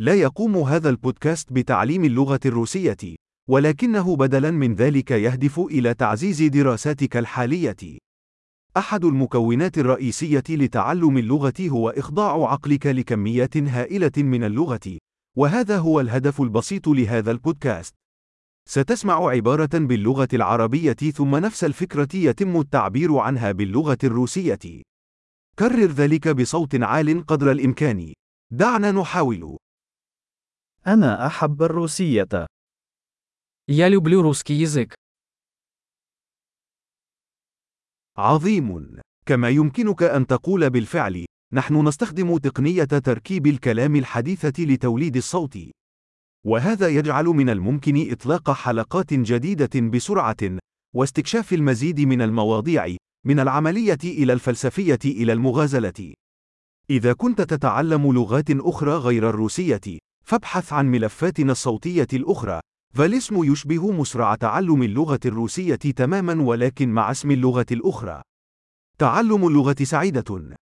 لا يقوم هذا البودكاست بتعليم اللغة الروسية، ولكنه بدلاً من ذلك يهدف إلى تعزيز دراساتك الحالية. أحد المكونات الرئيسية لتعلم اللغة هو إخضاع عقلك لكميات هائلة من اللغة، وهذا هو الهدف البسيط لهذا البودكاست. ستسمع عبارة باللغة العربية ثم نفس الفكرة يتم التعبير عنها باللغة الروسية. كرر ذلك بصوت عال قدر الإمكان. دعنا نحاول. أنا أحب الروسية. Я люблю русский язык. عظيم. كما يمكنك أن تقول بالفعل، نحن نستخدم تقنية تركيب الكلام الحديثة لتوليد الصوت. وهذا يجعل من الممكن إطلاق حلقات جديدة بسرعة، واستكشاف المزيد من المواضيع، من العملية إلى الفلسفية إلى المغازلة. إذا كنت تتعلم لغات أخرى غير الروسية، فابحث عن ملفاتنا الصوتية الأخرى. فالاسم يشبه مسرع تعلم اللغة الروسية تمامًا ولكن مع اسم اللغة الأخرى. تعلم اللغة سعيدة.